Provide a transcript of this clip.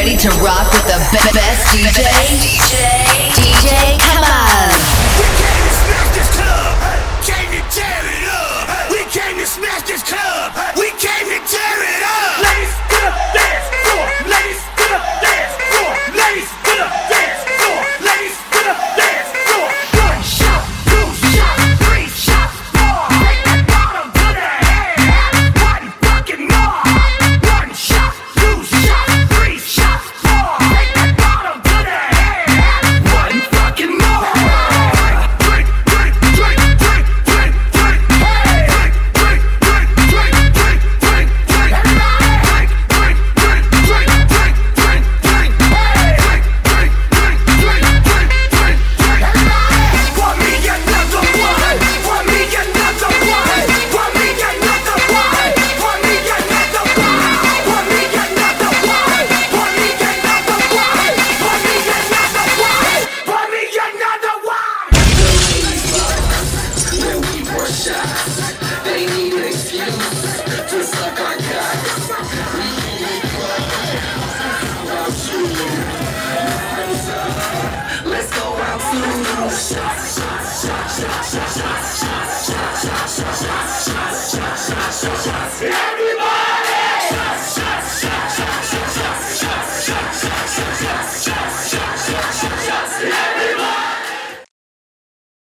ready to rock with the be- best DJ? Let's go out to the